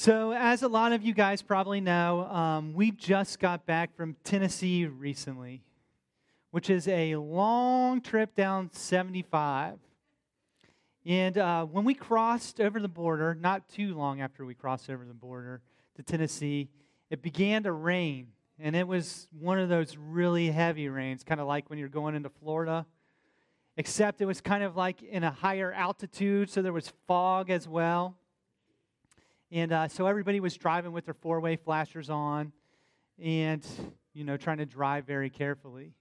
So, as a lot of you guys probably know, um, we just got back from Tennessee recently, which is a long trip down 75. And uh, when we crossed over the border, not too long after we crossed over the border to Tennessee, it began to rain. And it was one of those really heavy rains, kind of like when you're going into Florida, except it was kind of like in a higher altitude, so there was fog as well. And uh, so everybody was driving with their four way flashers on and, you know, trying to drive very carefully.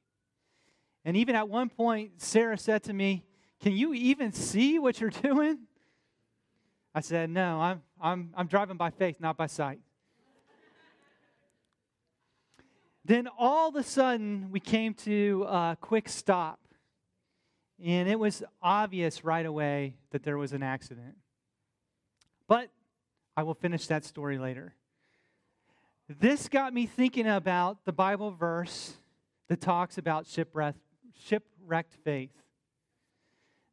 And even at one point, Sarah said to me, Can you even see what you're doing? I said, No, I'm, I'm, I'm driving by faith, not by sight. then all of a sudden, we came to a quick stop. And it was obvious right away that there was an accident. But I will finish that story later. This got me thinking about the Bible verse that talks about shipwrecked, faith.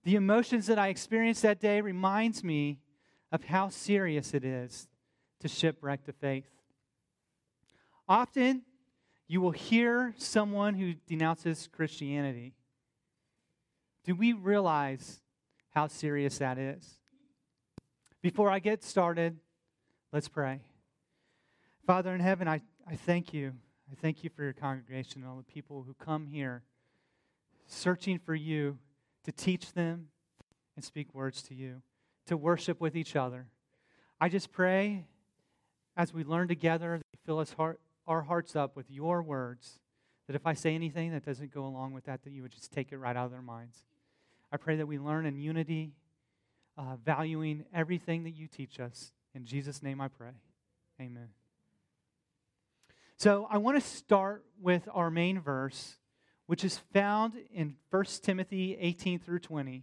The emotions that I experienced that day reminds me of how serious it is to shipwreck the faith. Often, you will hear someone who denounces Christianity. Do we realize how serious that is? Before I get started, Let's pray. Father in heaven, I, I thank you. I thank you for your congregation and all the people who come here searching for you to teach them and speak words to you, to worship with each other. I just pray as we learn together, that you fill us heart, our hearts up with your words, that if I say anything that doesn't go along with that, that you would just take it right out of their minds. I pray that we learn in unity, uh, valuing everything that you teach us. In Jesus' name I pray. Amen. So I want to start with our main verse, which is found in 1 Timothy 18 through 20.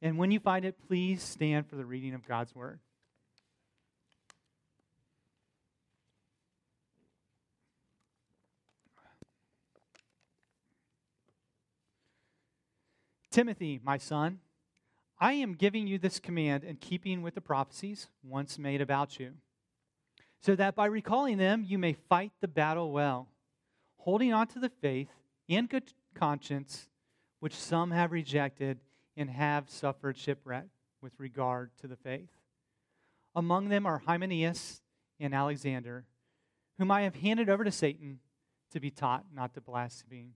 And when you find it, please stand for the reading of God's word. Timothy, my son, I am giving you this command in keeping with the prophecies once made about you, so that by recalling them you may fight the battle well, holding on to the faith and good conscience, which some have rejected and have suffered shipwreck with regard to the faith. Among them are Hymenaeus and Alexander, whom I have handed over to Satan to be taught not to blaspheme.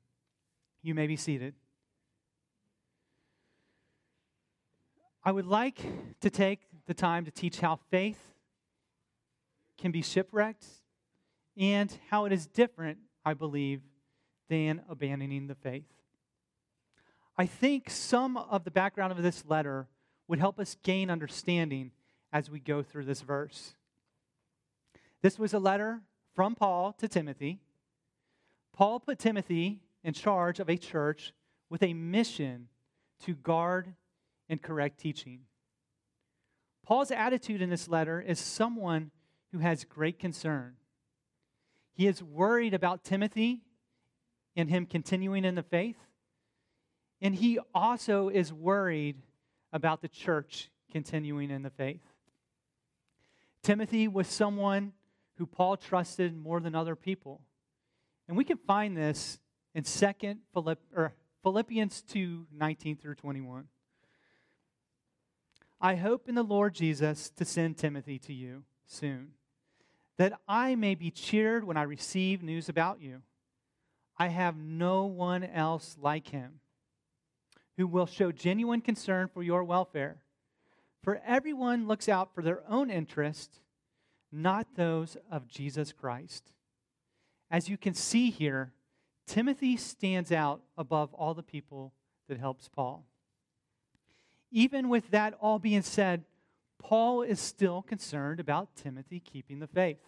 You may be seated. I would like to take the time to teach how faith can be shipwrecked and how it is different, I believe, than abandoning the faith. I think some of the background of this letter would help us gain understanding as we go through this verse. This was a letter from Paul to Timothy. Paul put Timothy in charge of a church with a mission to guard and correct teaching. Paul's attitude in this letter is someone who has great concern. He is worried about Timothy and him continuing in the faith. And he also is worried about the church continuing in the faith. Timothy was someone who Paul trusted more than other people. And we can find this in 2nd Philipp, Philippians 2 19 through 21. I hope in the Lord Jesus to send Timothy to you soon, that I may be cheered when I receive news about you. I have no one else like him who will show genuine concern for your welfare. For everyone looks out for their own interest, not those of Jesus Christ. As you can see here, Timothy stands out above all the people that helps Paul even with that all being said, Paul is still concerned about Timothy keeping the faith.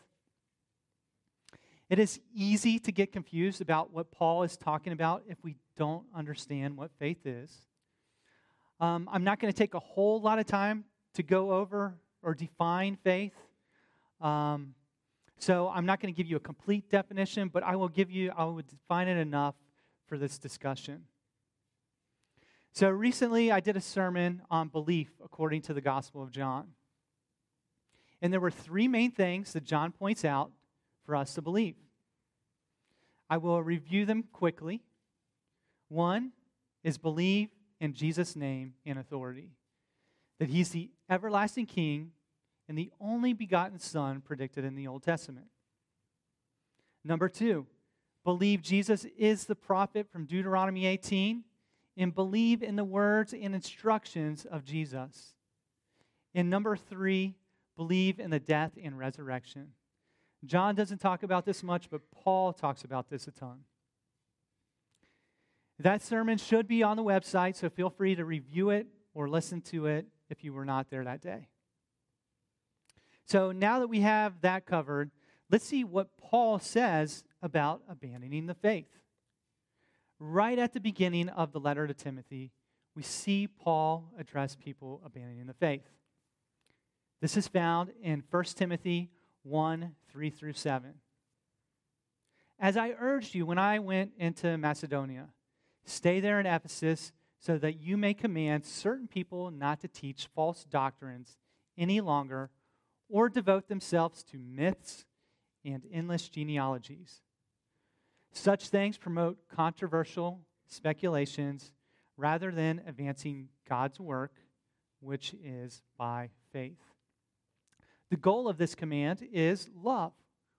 It is easy to get confused about what Paul is talking about if we don't understand what faith is. Um, I'm not going to take a whole lot of time to go over or define faith. Um, so I'm not going to give you a complete definition, but I will give you, I will define it enough for this discussion. So recently, I did a sermon on belief according to the Gospel of John. And there were three main things that John points out for us to believe. I will review them quickly. One is believe in Jesus' name and authority, that he's the everlasting King and the only begotten Son predicted in the Old Testament. Number two, believe Jesus is the prophet from Deuteronomy 18 and believe in the words and instructions of Jesus. And number three, believe in the death and resurrection. John doesn't talk about this much, but Paul talks about this a ton. That sermon should be on the website, so feel free to review it or listen to it if you were not there that day. So now that we have that covered, let's see what Paul says about abandoning the faith. Right at the beginning of the letter to Timothy, we see Paul address people abandoning the faith. This is found in 1 Timothy 1 3 through 7. As I urged you when I went into Macedonia, Stay there in Ephesus so that you may command certain people not to teach false doctrines any longer or devote themselves to myths and endless genealogies. Such things promote controversial speculations rather than advancing God's work, which is by faith. The goal of this command is love,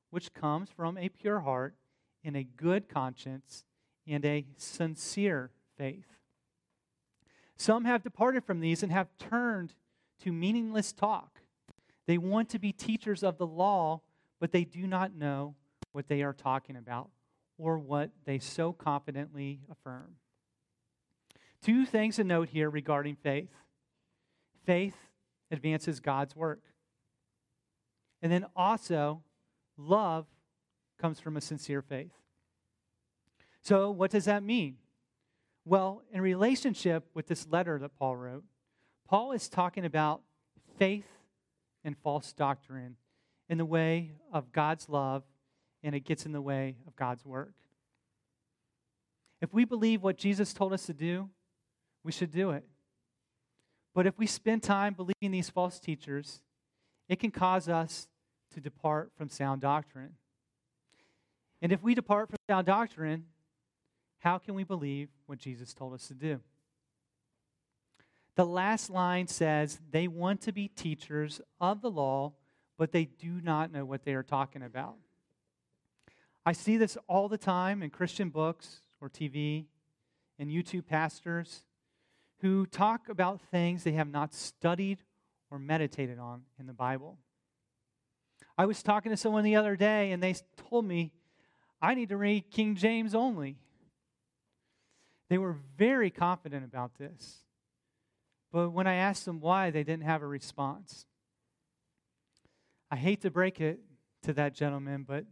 which comes from a pure heart and a good conscience and a sincere faith. Some have departed from these and have turned to meaningless talk. They want to be teachers of the law, but they do not know what they are talking about or what they so confidently affirm. Two things to note here regarding faith faith advances God's work. And then also, love comes from a sincere faith. So, what does that mean? Well, in relationship with this letter that Paul wrote, Paul is talking about faith and false doctrine in the way of God's love, and it gets in the way of God's work. If we believe what Jesus told us to do, we should do it. But if we spend time believing these false teachers, it can cause us to depart from sound doctrine. And if we depart from sound doctrine, how can we believe what Jesus told us to do? The last line says they want to be teachers of the law, but they do not know what they are talking about. I see this all the time in Christian books or TV and YouTube pastors who talk about things they have not studied or meditated on in the Bible. I was talking to someone the other day and they told me I need to read King James only. They were very confident about this. But when I asked them why, they didn't have a response. I hate to break it to that gentleman, but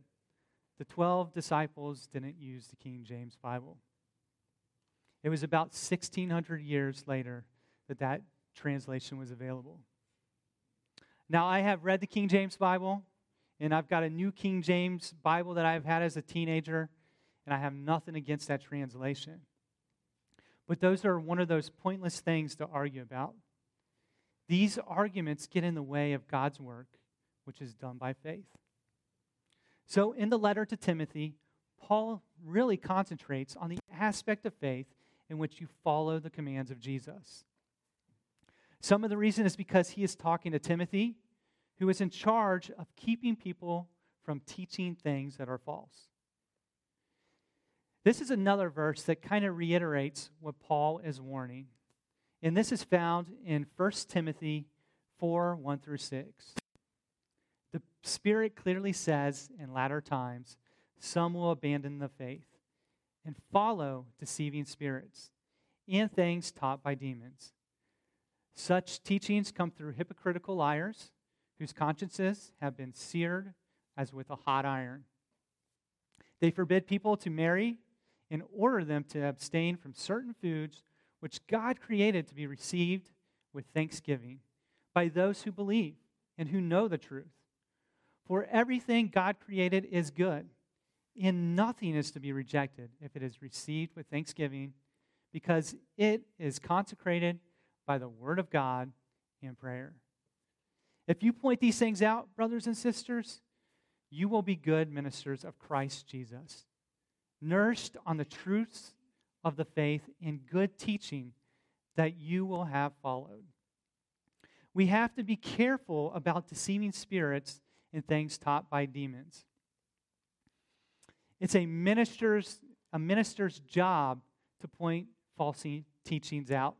the 12 disciples didn't use the King James Bible. It was about 1600 years later that that translation was available. Now, I have read the King James Bible, and I've got a new King James Bible that I've had as a teenager, and I have nothing against that translation. But those are one of those pointless things to argue about. These arguments get in the way of God's work, which is done by faith. So, in the letter to Timothy, Paul really concentrates on the aspect of faith in which you follow the commands of Jesus. Some of the reason is because he is talking to Timothy, who is in charge of keeping people from teaching things that are false. This is another verse that kind of reiterates what Paul is warning. And this is found in 1 Timothy 4 1 through 6. Spirit clearly says in latter times, some will abandon the faith and follow deceiving spirits and things taught by demons. Such teachings come through hypocritical liars whose consciences have been seared as with a hot iron. They forbid people to marry and order them to abstain from certain foods which God created to be received with thanksgiving by those who believe and who know the truth. For everything God created is good, and nothing is to be rejected if it is received with thanksgiving, because it is consecrated by the word of God and prayer. If you point these things out, brothers and sisters, you will be good ministers of Christ Jesus, nourished on the truths of the faith and good teaching that you will have followed. We have to be careful about deceiving spirits and things taught by demons. It's a minister's, a minister's job to point false teachings out.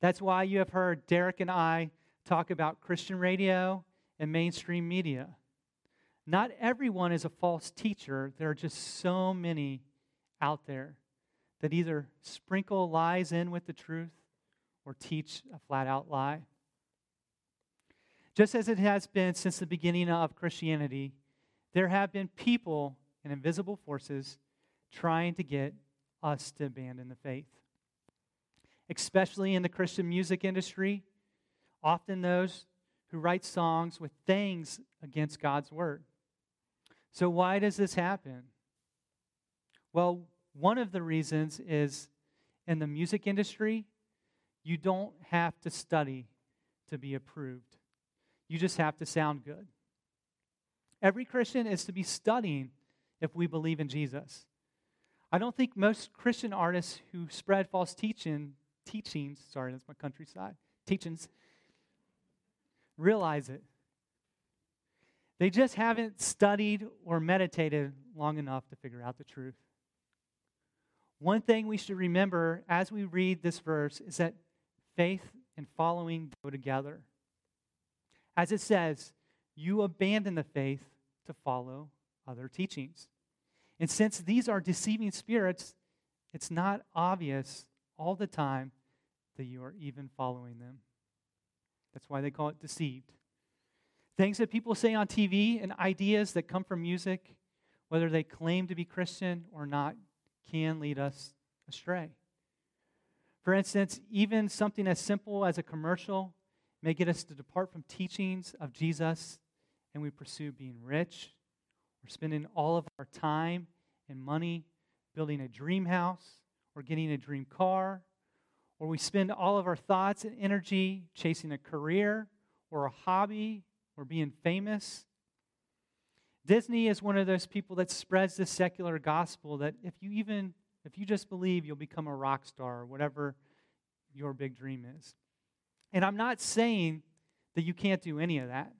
That's why you have heard Derek and I talk about Christian radio and mainstream media. Not everyone is a false teacher. There are just so many out there that either sprinkle lies in with the truth or teach a flat out lie. Just as it has been since the beginning of Christianity, there have been people and invisible forces trying to get us to abandon the faith. Especially in the Christian music industry, often those who write songs with things against God's word. So, why does this happen? Well, one of the reasons is in the music industry, you don't have to study to be approved, you just have to sound good. Every Christian is to be studying if we believe in Jesus. I don't think most Christian artists who spread false teaching, teachings, sorry, that's my countryside, teachings, realize it. They just haven't studied or meditated long enough to figure out the truth. One thing we should remember as we read this verse is that faith and following go together. As it says, you abandon the faith to follow other teachings. And since these are deceiving spirits, it's not obvious all the time that you are even following them. That's why they call it deceived. Things that people say on TV and ideas that come from music, whether they claim to be Christian or not, can lead us astray. For instance, even something as simple as a commercial may get us to depart from teachings of Jesus and we pursue being rich we're spending all of our time and money building a dream house or getting a dream car, or we spend all of our thoughts and energy chasing a career or a hobby or being famous. Disney is one of those people that spreads the secular gospel that if you even if you just believe you'll become a rock star or whatever your big dream is. And I'm not saying that you can't do any of that.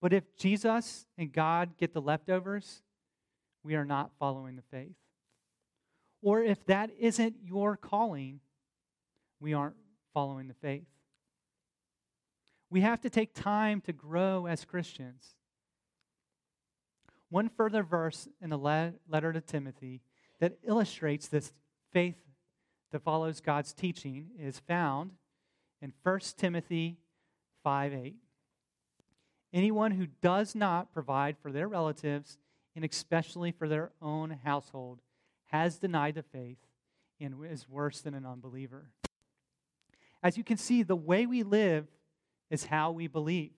But if Jesus and God get the leftovers, we are not following the faith. Or if that isn't your calling, we aren't following the faith. We have to take time to grow as Christians. One further verse in the letter to Timothy that illustrates this faith that follows God's teaching is found in 1 Timothy 5 8. Anyone who does not provide for their relatives, and especially for their own household, has denied the faith and is worse than an unbeliever. As you can see, the way we live is how we believe.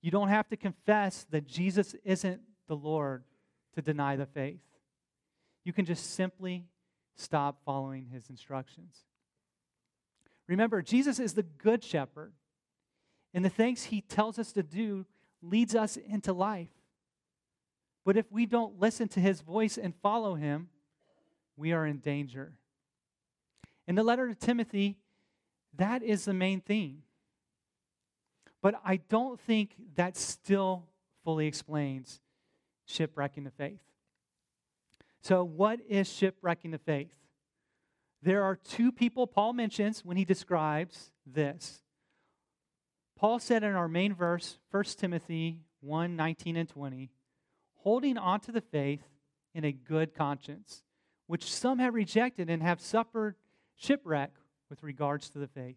You don't have to confess that Jesus isn't the Lord to deny the faith. You can just simply stop following his instructions. Remember, Jesus is the good shepherd. And the things he tells us to do leads us into life. But if we don't listen to his voice and follow him, we are in danger. In the letter to Timothy, that is the main theme. But I don't think that still fully explains shipwrecking the faith. So, what is shipwrecking the faith? There are two people Paul mentions when he describes this Paul said in our main verse, 1 Timothy 1 19 and 20, holding on to the faith in a good conscience, which some have rejected and have suffered shipwreck with regards to the faith.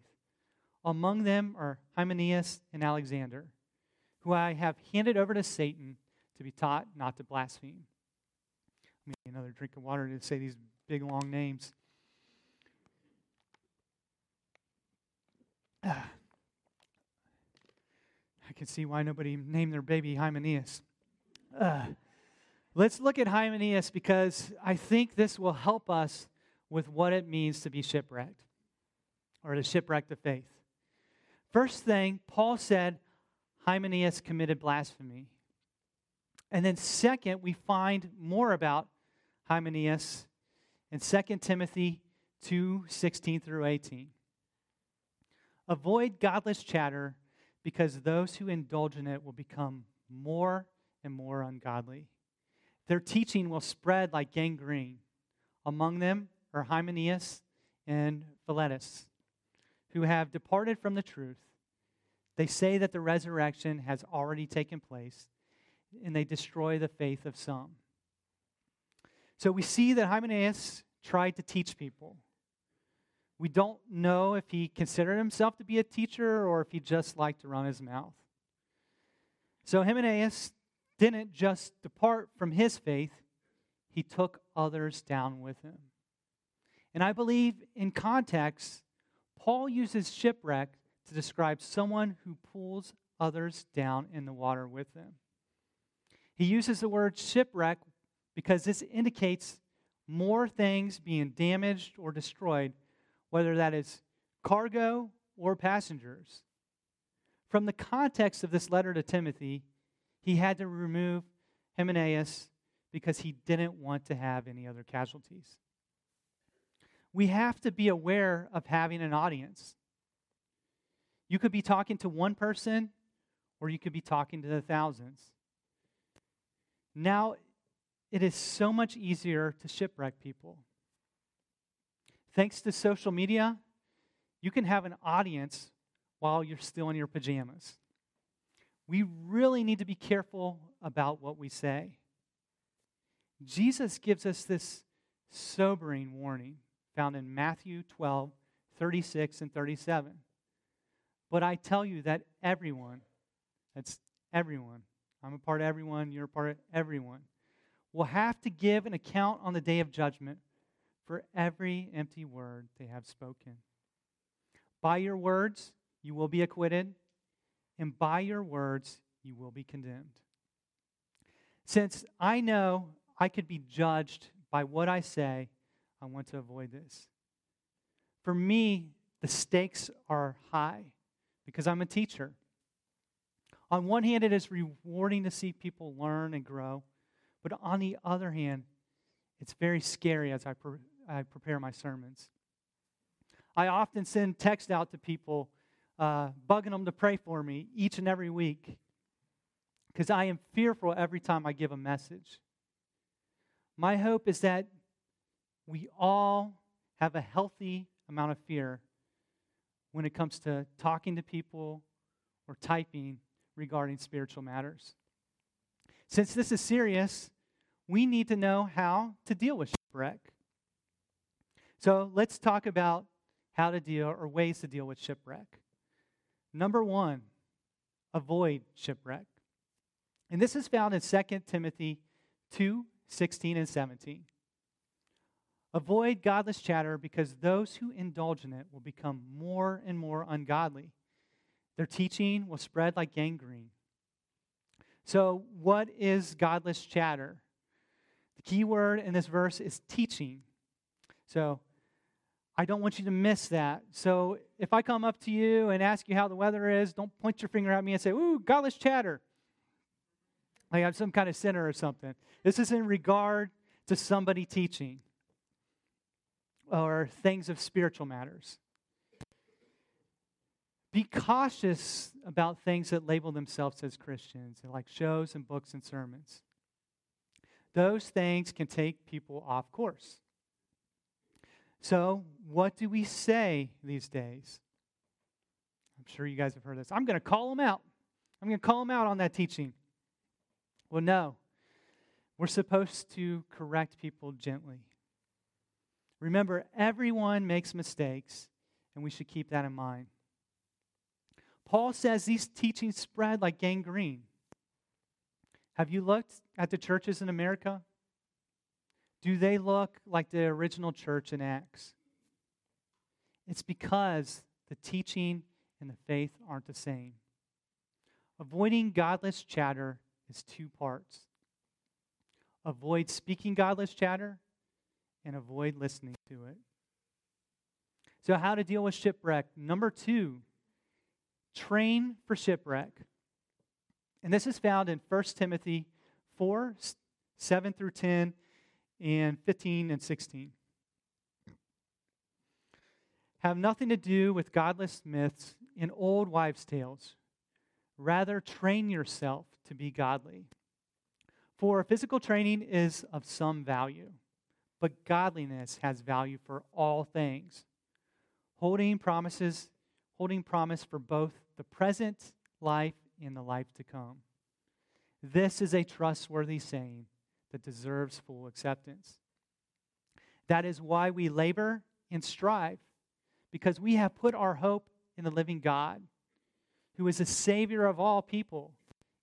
Among them are Hymenaeus and Alexander, who I have handed over to Satan to be taught not to blaspheme. Let me another drink of water to say these big long names. Ah. I can see why nobody named their baby Hymenaeus. Uh, let's look at Hymenaeus because I think this will help us with what it means to be shipwrecked or to shipwreck the faith. First thing, Paul said Hymenaeus committed blasphemy. And then, second, we find more about Hymenaeus in 2 Timothy 2 16 through 18. Avoid godless chatter because those who indulge in it will become more and more ungodly. Their teaching will spread like gangrene. Among them are Hymenaeus and Philetus, who have departed from the truth. They say that the resurrection has already taken place, and they destroy the faith of some. So we see that Hymenaeus tried to teach people. We don't know if he considered himself to be a teacher or if he just liked to run his mouth. So Hymenaeus didn't just depart from his faith, he took others down with him. And I believe in context, Paul uses shipwreck to describe someone who pulls others down in the water with them. He uses the word shipwreck because this indicates more things being damaged or destroyed, whether that is cargo or passengers. From the context of this letter to Timothy, he had to remove Hymenaeus because he didn't want to have any other casualties. We have to be aware of having an audience. You could be talking to one person, or you could be talking to the thousands. Now, it is so much easier to shipwreck people. Thanks to social media, you can have an audience while you're still in your pajamas. We really need to be careful about what we say. Jesus gives us this sobering warning found in Matthew 12, 36 and 37. But I tell you that everyone, that's everyone, I'm a part of everyone, you're a part of everyone, will have to give an account on the day of judgment for every empty word they have spoken. By your words, you will be acquitted, and by your words, you will be condemned. Since I know I could be judged by what I say, I want to avoid this. For me, the stakes are high because I'm a teacher. On one hand, it is rewarding to see people learn and grow. But on the other hand, it's very scary as I, I prepare my sermons. I often send text out to people, uh, bugging them to pray for me each and every week because I am fearful every time I give a message. My hope is that we all have a healthy amount of fear when it comes to talking to people or typing regarding spiritual matters. Since this is serious, we need to know how to deal with shipwreck. So let's talk about how to deal or ways to deal with shipwreck. Number one, avoid shipwreck. And this is found in 2 Timothy 2 16 and 17. Avoid godless chatter because those who indulge in it will become more and more ungodly. Their teaching will spread like gangrene. So, what is godless chatter? The key word in this verse is teaching. So, I don't want you to miss that. So, if I come up to you and ask you how the weather is, don't point your finger at me and say, Ooh, godless chatter. Like I'm some kind of sinner or something. This is in regard to somebody teaching or things of spiritual matters. Be cautious about things that label themselves as Christians, like shows and books and sermons. Those things can take people off course. So, what do we say these days? I'm sure you guys have heard this. I'm going to call them out. I'm going to call them out on that teaching. Well, no. We're supposed to correct people gently. Remember, everyone makes mistakes, and we should keep that in mind. Paul says these teachings spread like gangrene. Have you looked at the churches in America? Do they look like the original church in Acts? It's because the teaching and the faith aren't the same. Avoiding godless chatter is two parts avoid speaking godless chatter and avoid listening to it. So, how to deal with shipwreck? Number two, train for shipwreck. And this is found in 1 Timothy 4 7 through 10 and 15 and 16. Have nothing to do with godless myths and old wives' tales. Rather, train yourself to be godly. For physical training is of some value, but godliness has value for all things, holding promises, holding promise for both the present life and the life to come. This is a trustworthy saying that deserves full acceptance. That is why we labor and strive, because we have put our hope in the living God, who is the Savior of all people,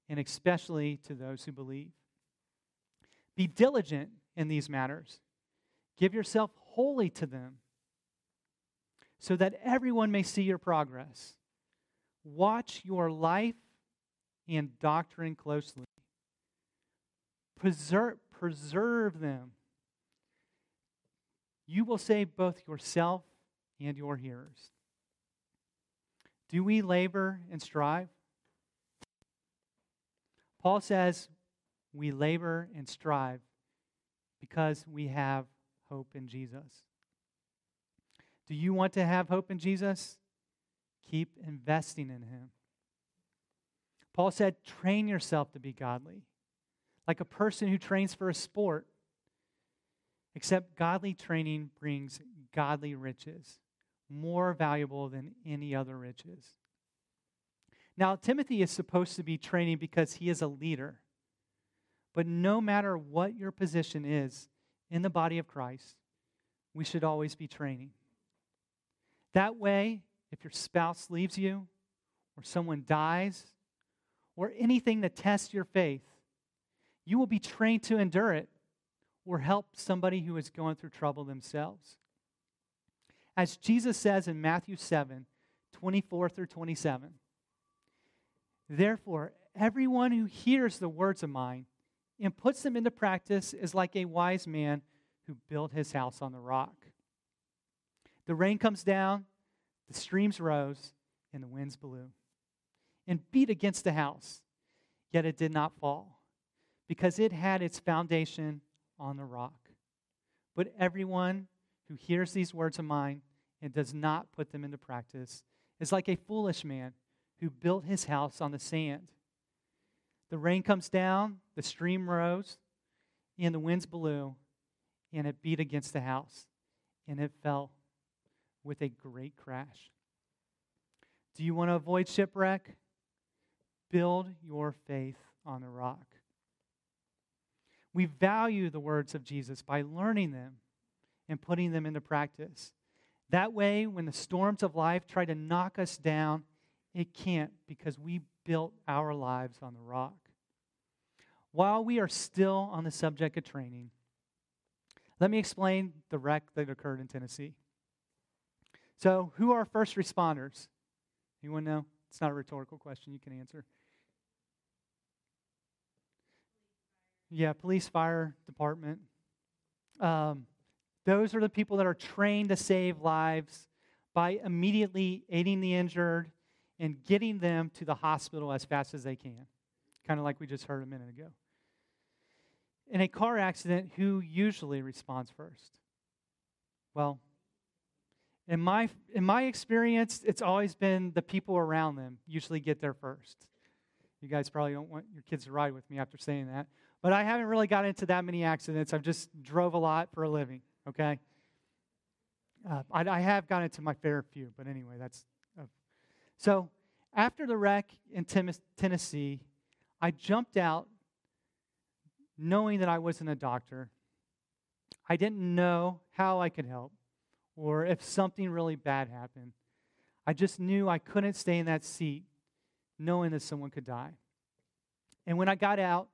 and especially to those who believe. Be diligent in these matters, give yourself wholly to them, so that everyone may see your progress. Watch your life and doctrine closely. Preserve, preserve them. You will save both yourself and your hearers. Do we labor and strive? Paul says we labor and strive because we have hope in Jesus. Do you want to have hope in Jesus? Keep investing in him. Paul said, train yourself to be godly, like a person who trains for a sport. Except godly training brings godly riches, more valuable than any other riches. Now, Timothy is supposed to be training because he is a leader. But no matter what your position is in the body of Christ, we should always be training. That way, if your spouse leaves you, or someone dies, or anything that tests your faith, you will be trained to endure it or help somebody who is going through trouble themselves. As Jesus says in Matthew 7 24 through 27, therefore, everyone who hears the words of mine and puts them into practice is like a wise man who built his house on the rock. The rain comes down, the streams rose, and the winds blew and beat against the house, yet it did not fall, because it had its foundation on the rock. But everyone who hears these words of mine and does not put them into practice is like a foolish man who built his house on the sand. The rain comes down, the stream rose, and the winds blew, and it beat against the house, and it fell with a great crash. Do you want to avoid shipwreck? Build your faith on the rock. We value the words of Jesus by learning them and putting them into practice. That way, when the storms of life try to knock us down, it can't because we built our lives on the rock. While we are still on the subject of training, let me explain the wreck that occurred in Tennessee. So, who are first responders? Anyone know? It's not a rhetorical question, you can answer. Yeah, police, fire department. Um, those are the people that are trained to save lives by immediately aiding the injured and getting them to the hospital as fast as they can, kind of like we just heard a minute ago. In a car accident, who usually responds first? Well, in my, in my experience, it's always been the people around them usually get there first. You guys probably don't want your kids to ride with me after saying that. But I haven't really got into that many accidents. I've just drove a lot for a living, okay? Uh, I, I, have gotten into my fair few, but anyway, that's. Uh, so after the wreck in Tennessee, I jumped out knowing that I wasn't a doctor. I didn't know how I could help or if something really bad happened. I just knew I couldn't stay in that seat knowing that someone could die. And when I got out,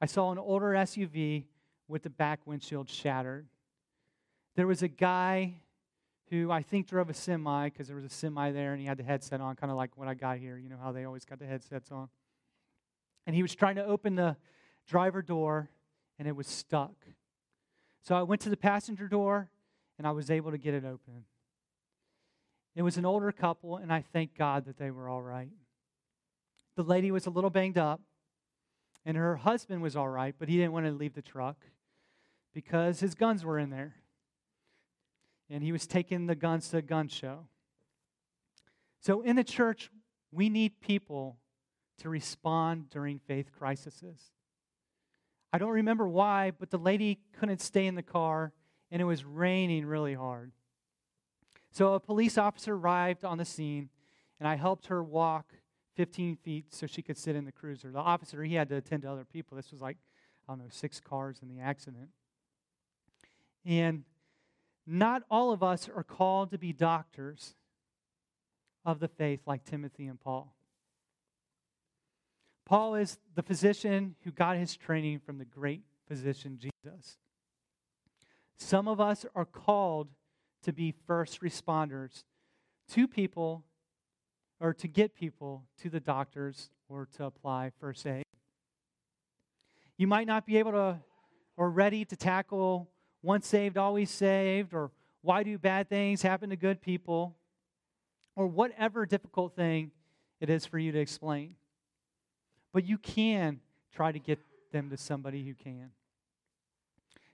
I saw an older SUV with the back windshield shattered. There was a guy who I think drove a semi because there was a semi there and he had the headset on, kind of like what I got here. You know how they always got the headsets on. And he was trying to open the driver door and it was stuck. So I went to the passenger door and I was able to get it open. It was an older couple, and I thank God that they were all right. The lady was a little banged up, and her husband was all right, but he didn't want to leave the truck because his guns were in there. And he was taking the guns to a gun show. So in the church, we need people to respond during faith crises. I don't remember why, but the lady couldn't stay in the car and it was raining really hard. So a police officer arrived on the scene and I helped her walk 15 feet so she could sit in the cruiser. The officer, he had to attend to other people. This was like, I don't know, six cars in the accident. And not all of us are called to be doctors of the faith like Timothy and Paul. Paul is the physician who got his training from the great physician Jesus. Some of us are called to be first responders to people or to get people to the doctors or to apply first aid. You might not be able to or ready to tackle once saved, always saved, or why do bad things happen to good people, or whatever difficult thing it is for you to explain. But you can try to get them to somebody who can.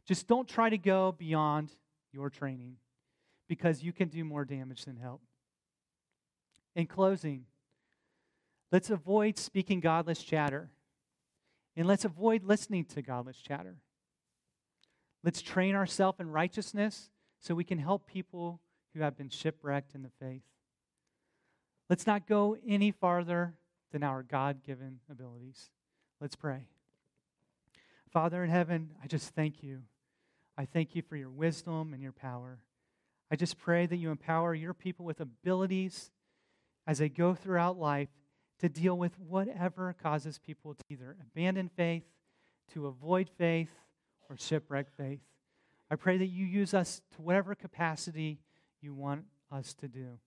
Just don't try to go beyond your training because you can do more damage than help. In closing, let's avoid speaking godless chatter and let's avoid listening to godless chatter. Let's train ourselves in righteousness so we can help people who have been shipwrecked in the faith. Let's not go any farther than our God given abilities. Let's pray. Father in heaven, I just thank you. I thank you for your wisdom and your power. I just pray that you empower your people with abilities as they go throughout life to deal with whatever causes people to either abandon faith, to avoid faith, or shipwreck faith. I pray that you use us to whatever capacity you want us to do.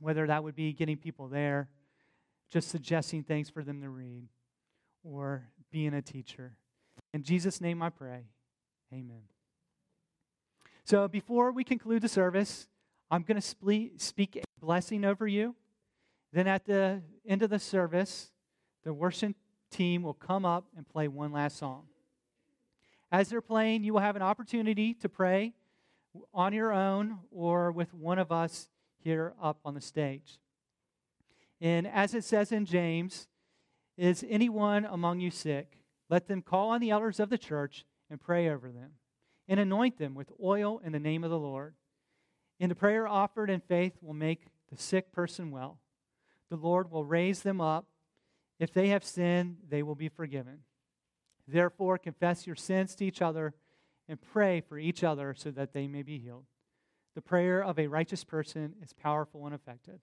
Whether that would be getting people there, just suggesting things for them to read, or being a teacher. In Jesus' name I pray. Amen. So before we conclude the service, I'm going to speak a blessing over you. Then at the end of the service, the worship team will come up and play one last song. As they're playing, you will have an opportunity to pray on your own or with one of us here up on the stage. And as it says in James, is anyone among you sick? Let them call on the elders of the church and pray over them, and anoint them with oil in the name of the Lord. And the prayer offered in faith will make the sick person well. The Lord will raise them up. If they have sinned, they will be forgiven. Therefore, confess your sins to each other and pray for each other so that they may be healed. The prayer of a righteous person is powerful and effective.